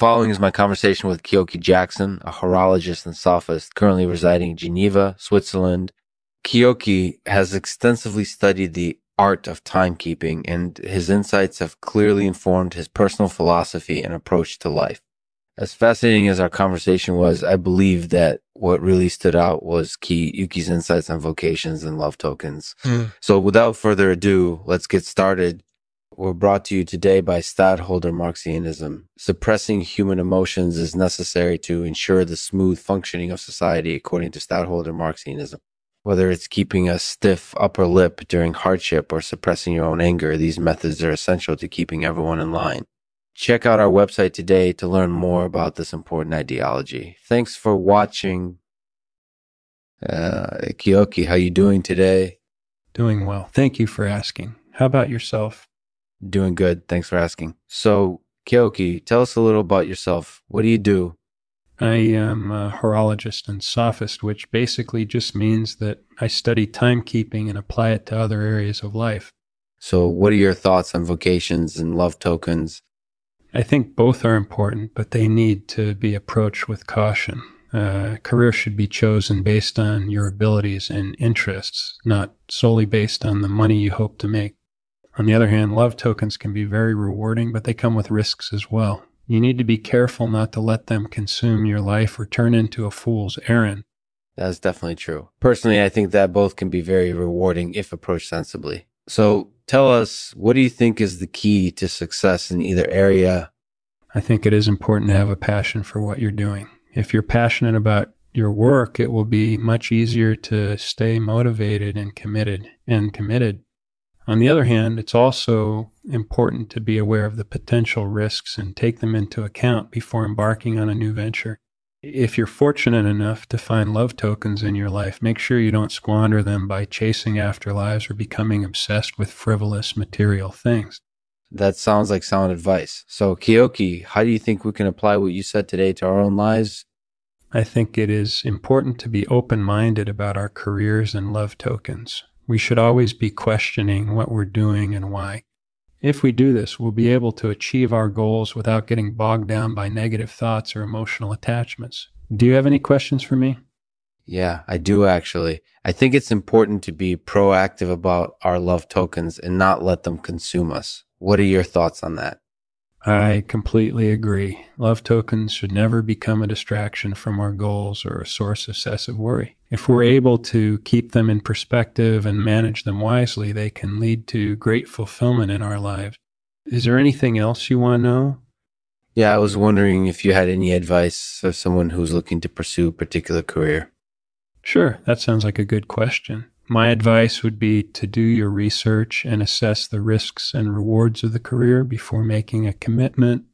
following is my conversation with Keoki Jackson, a horologist and sophist currently residing in Geneva, Switzerland. Keoki has extensively studied the art of timekeeping, and his insights have clearly informed his personal philosophy and approach to life. As fascinating as our conversation was, I believe that what really stood out was Keoki's insights on vocations and love tokens. Mm. So without further ado, let's get started. We're brought to you today by Stadtholder Marxianism. Suppressing human emotions is necessary to ensure the smooth functioning of society, according to Stadtholder Marxianism. Whether it's keeping a stiff upper lip during hardship or suppressing your own anger, these methods are essential to keeping everyone in line. Check out our website today to learn more about this important ideology. Thanks for watching. Uh, Keoki, how are you doing today? Doing well. Thank you for asking. How about yourself? Doing good. Thanks for asking. So, Keoki, tell us a little about yourself. What do you do? I am a horologist and sophist, which basically just means that I study timekeeping and apply it to other areas of life. So, what are your thoughts on vocations and love tokens? I think both are important, but they need to be approached with caution. Uh, career should be chosen based on your abilities and interests, not solely based on the money you hope to make. On the other hand, love tokens can be very rewarding, but they come with risks as well. You need to be careful not to let them consume your life or turn into a fool's errand. That's definitely true. Personally, I think that both can be very rewarding if approached sensibly. So, tell us, what do you think is the key to success in either area? I think it is important to have a passion for what you're doing. If you're passionate about your work, it will be much easier to stay motivated and committed and committed. On the other hand, it's also important to be aware of the potential risks and take them into account before embarking on a new venture. If you're fortunate enough to find love tokens in your life, make sure you don't squander them by chasing after lives or becoming obsessed with frivolous material things. That sounds like sound advice. So, Keoki, how do you think we can apply what you said today to our own lives? I think it is important to be open minded about our careers and love tokens. We should always be questioning what we're doing and why. If we do this, we'll be able to achieve our goals without getting bogged down by negative thoughts or emotional attachments. Do you have any questions for me? Yeah, I do actually. I think it's important to be proactive about our love tokens and not let them consume us. What are your thoughts on that? I completely agree. Love tokens should never become a distraction from our goals or a source of excessive worry. If we're able to keep them in perspective and manage them wisely, they can lead to great fulfillment in our lives. Is there anything else you want to know? Yeah, I was wondering if you had any advice for someone who's looking to pursue a particular career. Sure, that sounds like a good question. My advice would be to do your research and assess the risks and rewards of the career before making a commitment.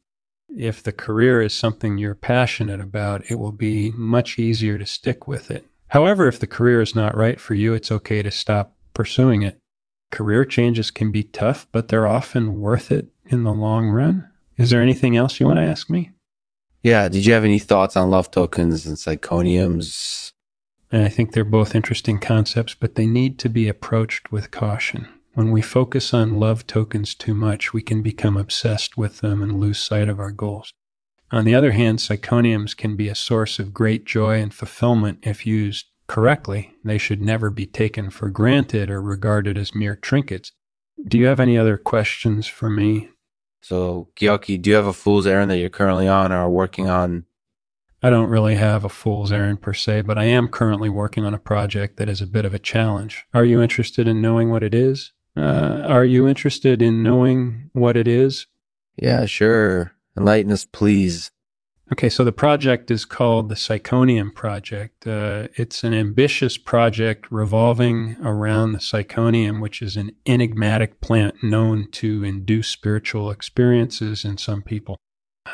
If the career is something you're passionate about, it will be much easier to stick with it. However, if the career is not right for you, it's okay to stop pursuing it. Career changes can be tough, but they're often worth it in the long run. Is there anything else you want to ask me? Yeah, did you have any thoughts on love tokens and psychoniums? And I think they're both interesting concepts, but they need to be approached with caution. When we focus on love tokens too much, we can become obsessed with them and lose sight of our goals. On the other hand, psychoniums can be a source of great joy and fulfillment if used correctly. They should never be taken for granted or regarded as mere trinkets. Do you have any other questions for me? So, Keoki, do you have a fool's errand that you're currently on or working on? I don't really have a fool's errand per se, but I am currently working on a project that is a bit of a challenge. Are you interested in knowing what it is? Uh, are you interested in knowing what it is? Yeah, sure. Enlighten us, please. Okay, so the project is called the Psychonium Project. Uh, it's an ambitious project revolving around the Psychonium, which is an enigmatic plant known to induce spiritual experiences in some people.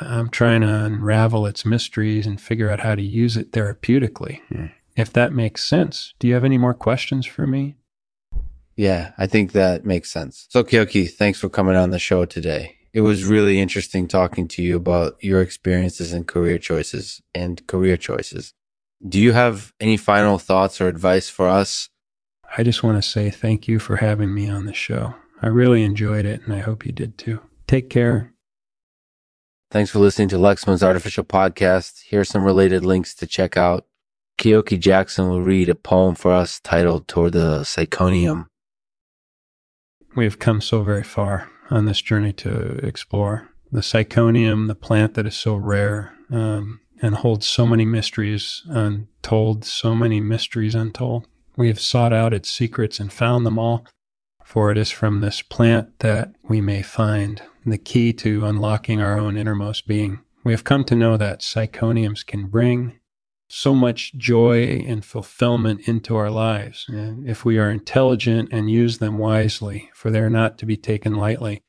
I'm trying to unravel its mysteries and figure out how to use it therapeutically. Hmm. If that makes sense, do you have any more questions for me? Yeah, I think that makes sense. So, Keoki, thanks for coming on the show today. It was really interesting talking to you about your experiences and career choices and career choices. Do you have any final thoughts or advice for us? I just want to say thank you for having me on the show. I really enjoyed it, and I hope you did too. Take care. Thanks for listening to Lexman's Artificial Podcast. Here are some related links to check out. Keoki Jackson will read a poem for us titled Toward the Psychonium. We have come so very far on this journey to explore the Psychonium, the plant that is so rare um, and holds so many mysteries untold, so many mysteries untold. We have sought out its secrets and found them all, for it is from this plant that we may find the key to unlocking our own innermost being. We have come to know that psychoniums can bring so much joy and fulfillment into our lives and if we are intelligent and use them wisely, for they are not to be taken lightly.